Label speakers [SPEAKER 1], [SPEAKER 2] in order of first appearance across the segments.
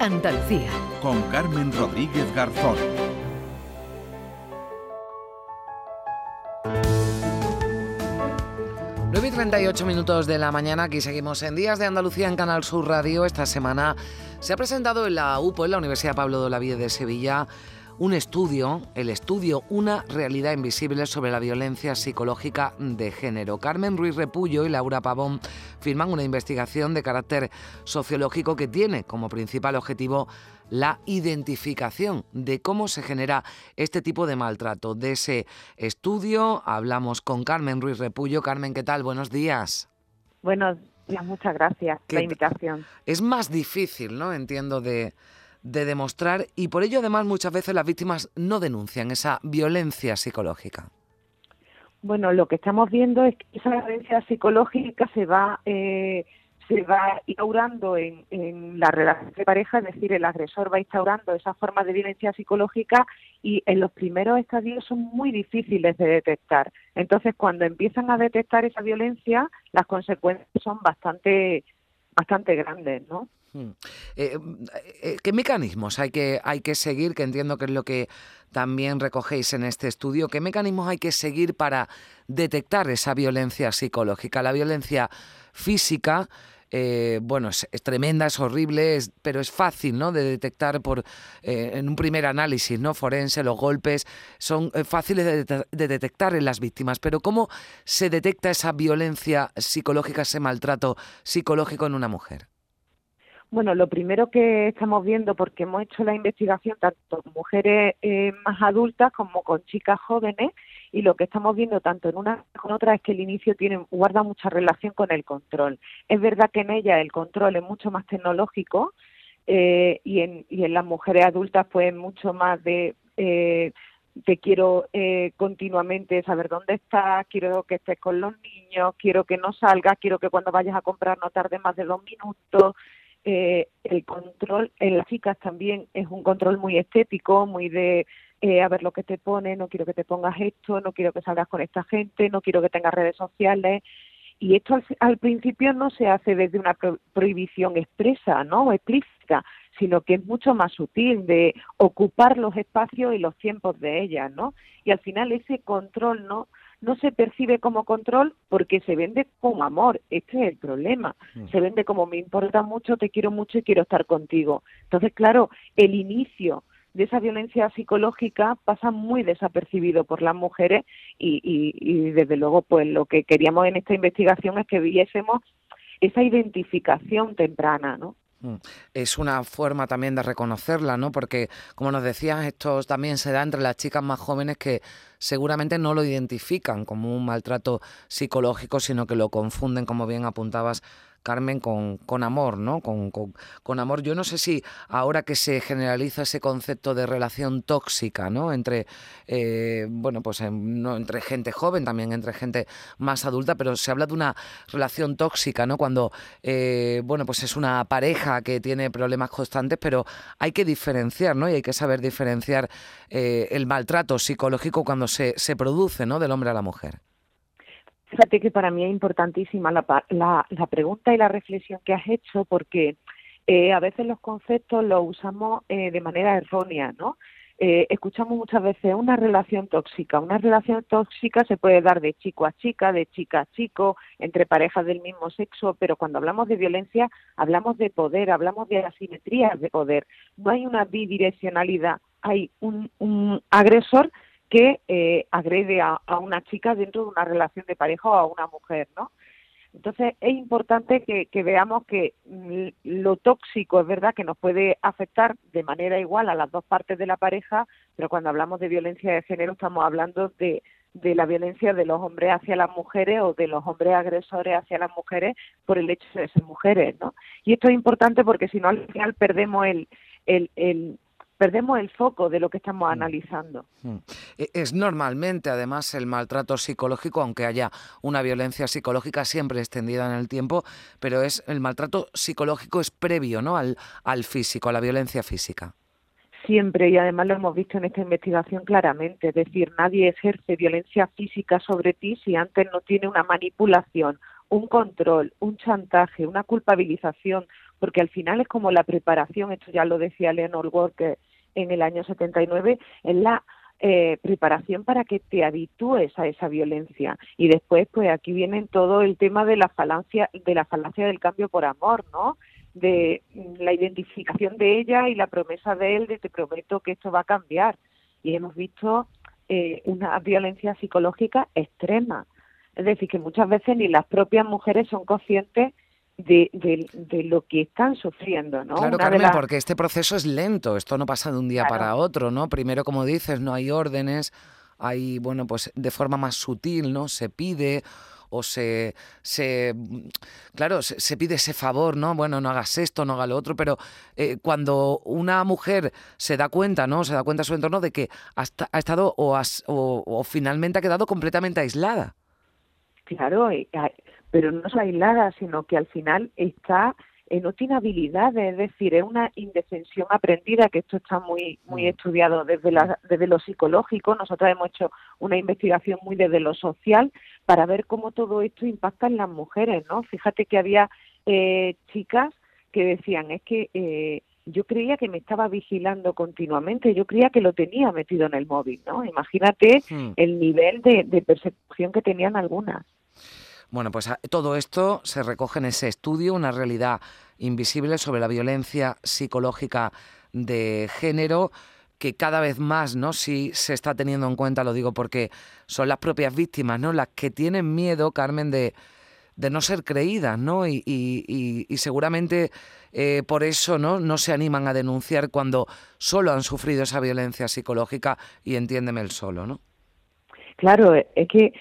[SPEAKER 1] Andalucía.
[SPEAKER 2] Con Carmen Rodríguez Garzón.
[SPEAKER 3] Y 38 minutos de la mañana, aquí seguimos en Días de Andalucía en Canal Sur Radio. Esta semana se ha presentado en la UPO, en la Universidad Pablo de Olavide de Sevilla, un estudio, el estudio Una realidad invisible sobre la violencia psicológica de género. Carmen Ruiz Repullo y Laura Pavón firman una investigación de carácter sociológico que tiene como principal objetivo la identificación de cómo se genera este tipo de maltrato. De ese estudio hablamos con Carmen Ruiz Repullo. Carmen, ¿qué tal? Buenos días.
[SPEAKER 4] Buenos días, muchas gracias por la invitación.
[SPEAKER 3] Es más difícil, ¿no? Entiendo de de demostrar y por ello además muchas veces las víctimas no denuncian esa violencia psicológica.
[SPEAKER 4] Bueno, lo que estamos viendo es que esa violencia psicológica se va eh, se va instaurando en, en, la relación de pareja, es decir, el agresor va instaurando esa forma de violencia psicológica y en los primeros estadios son muy difíciles de detectar. Entonces, cuando empiezan a detectar esa violencia, las consecuencias son bastante bastante grandes, ¿no? Hmm.
[SPEAKER 3] Eh, eh, ¿Qué mecanismos hay que, hay que seguir? Que entiendo que es lo que también recogéis en este estudio. ¿Qué mecanismos hay que seguir para detectar esa violencia psicológica? La violencia física, eh, bueno, es, tremenda, es horrible, pero es fácil, ¿no? De detectar por en un primer análisis, ¿no? Forense, los golpes son fáciles de, detectar en las víctimas. Pero ¿cómo se detecta esa violencia psicológica, ese maltrato psicológico en una mujer?
[SPEAKER 4] Bueno, lo primero que estamos viendo, porque hemos hecho la investigación tanto con mujeres eh, más adultas como con chicas jóvenes, y lo que estamos viendo tanto en una como en otra es que el inicio tiene guarda mucha relación con el control. Es verdad que en ella el control es mucho más tecnológico eh, y, en, y en las mujeres adultas pues mucho más de eh, te quiero eh, continuamente saber dónde estás, quiero que estés con los niños, quiero que no salgas, quiero que cuando vayas a comprar no tarde más de dos minutos, eh, el control en las chicas también es un control muy estético, muy de eh, a ver lo que te pone, no quiero que te pongas esto, no quiero que salgas con esta gente, no quiero que tengas redes sociales. Y esto al, principio no se hace desde una prohibición expresa, ¿no? O explícita, sino que es mucho más sutil de ocupar los espacios y los tiempos de ellas, ¿no? Y al final ese control, ¿no? No se percibe como control porque se vende como amor. Este es el problema. Mm. Se vende como me importa mucho, te quiero mucho y quiero estar contigo. Entonces, claro, el inicio de esa violencia psicológica pasa muy desapercibido por las mujeres y, y desde luego, pues lo que queríamos en esta investigación es que viésemos esa identificación temprana, ¿no?
[SPEAKER 3] Mm. Es una forma también de reconocerla, ¿no? Porque, como nos decías, esto también se da entre las chicas más jóvenes que seguramente no lo identifican como un maltrato psicológico, sino que lo confunden, como bien apuntabas, Carmen, con, con amor, ¿no? Con, con, amor. Yo no sé si ahora que se generaliza ese concepto de relación tóxica, ¿no? Entre, eh, bueno, pues no, entre gente joven, también entre gente más adulta, pero se habla de una relación tóxica, ¿no? Cuando, eh, bueno, pues es una pareja que tiene problemas constantes, pero hay que diferenciar, ¿no? Y hay que saber diferenciar eh, el maltrato psicológico cuando se, se produce, ¿no? Del hombre a la mujer.
[SPEAKER 4] Fíjate que para mí es importantísima la, la, la pregunta y la reflexión que has hecho porque eh, a veces los conceptos los usamos eh, de manera errónea, ¿no? Eh, escuchamos muchas veces una relación tóxica. Una relación tóxica se puede dar de chico a chica, de chica a chico, entre parejas del mismo sexo, pero cuando hablamos de violencia hablamos de poder, hablamos de asimetrías de poder. No hay una bidireccionalidad, hay un, un agresor que eh, agrede a, una chica dentro de una relación de pareja o a una mujer, ¿no? Entonces es importante que, veamos que mm, lo tóxico es verdad que nos puede afectar de manera igual a las dos partes de la pareja, pero cuando hablamos de violencia de género estamos hablando de, de la violencia de los hombres hacia las mujeres o de los hombres agresores hacia las mujeres por el hecho de ser mujeres, ¿no? Y esto es importante porque si no al final perdemos el, el, el, perdemos el foco de lo que estamos mm. analizando. Mm.
[SPEAKER 3] E-, es normalmente, además, el maltrato psicológico, aunque haya una violencia psicológica siempre extendida en el tiempo, pero es el maltrato psicológico es previo, ¿no? Al, al físico, a la violencia física.
[SPEAKER 4] Siempre, y además lo hemos visto en esta investigación claramente, es decir, nadie ejerce violencia física sobre ti si antes no tiene una manipulación, un control, un chantaje, una culpabilización, porque al final es como la preparación, esto ya lo decía Leonor Walker en el año 79, es la eh, preparación para que te habitúes a esa violencia. Y después pues aquí viene todo el tema de la falancia de la falacia del cambio por amor no de la identificación de ella y la promesa de él de te prometo que esto va a cambiar. Y hemos visto eh, una violencia psicológica extrema. Es decir que muchas veces ni las propias mujeres son conscientes de, de, lo que están sufriendo, ¿no?
[SPEAKER 3] Claro, Carmen, porque este proceso es lento, esto no pasa de un día para otro, ¿no? Primero, como dices, no hay órdenes, hay, bueno, pues de forma más sutil, ¿no? Se pide o se, se claro, se, pide ese favor, ¿no? Bueno, no hagas esto, no hagas lo otro, pero eh, cuando una mujer se da cuenta, ¿no? Se da cuenta a su entorno de que ha, ha estado o, o, finalmente ha quedado completamente aislada.
[SPEAKER 4] Claro, pero no es aislada, sino que al final está eh, no tiene habilidades, es decir, es una indefensión aprendida, que esto está muy muy mm. estudiado desde, la, desde lo psicológico. Nosotros hemos hecho una investigación muy desde lo social para ver cómo todo esto impacta en las mujeres, ¿no? Fíjate que había eh, chicas que decían, es que eh, yo creía que me estaba vigilando continuamente, yo creía que lo tenía metido en el móvil, ¿no? Imagínate mm. el nivel de, de persecución que tenían algunas.
[SPEAKER 3] Bueno, pues ah, todo esto se recoge en ese estudio, una realidad invisible sobre la violencia psicológica de género que cada vez más, ¿no? Sí se está teniendo en cuenta, lo digo porque son las propias víctimas, ¿no? Las que tienen miedo, Carmen, de, de no ser creídas, ¿no? Y, seguramente eh, por eso, ¿no? No se animan a denunciar cuando solo han sufrido esa violencia psicológica y entiéndeme el solo, ¿no?
[SPEAKER 4] Claro, es que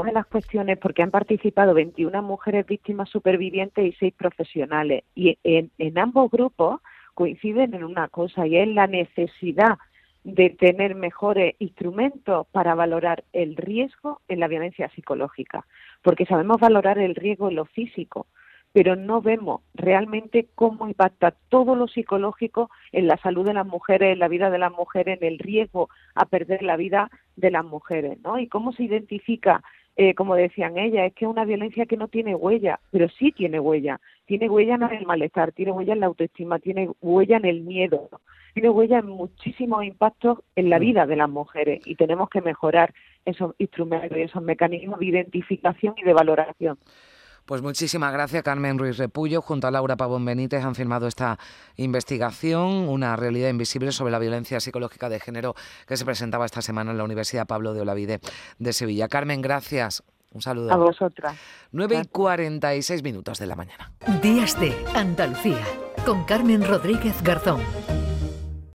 [SPEAKER 4] una de las cuestiones, porque han participado 21 mujeres víctimas supervivientes y 6 profesionales, y en, en ambos grupos coinciden en una cosa, y es la necesidad de tener mejores instrumentos para valorar el riesgo en la violencia psicológica, porque sabemos valorar el riesgo en lo físico, pero no vemos realmente cómo impacta todo lo psicológico en la salud de las mujeres, en la vida de las mujeres, en el riesgo a perder la vida de las mujeres, ¿no? Y cómo se identifica eh, como decían ellas, es que es una violencia que no tiene huella, pero sí tiene huella. Tiene huella en el malestar, tiene huella en la autoestima, tiene huella en el miedo, tiene huella en muchísimos impactos en la mm. vida de las mujeres y tenemos que mejorar esos instrumentos y esos mecanismos de identificación y de valoración.
[SPEAKER 3] Pues muchísimas gracias, Carmen Ruiz Repullo. Junto a Laura Pavón Benítez han firmado esta investigación, una realidad invisible sobre la violencia psicológica de género que se presentaba esta semana en la Universidad Pablo de Olavide de Sevilla. Carmen, gracias. Un saludo.
[SPEAKER 4] A vosotras.
[SPEAKER 3] 9 y 46 minutos de la mañana.
[SPEAKER 1] Días de Andalucía con Carmen Rodríguez Garzón.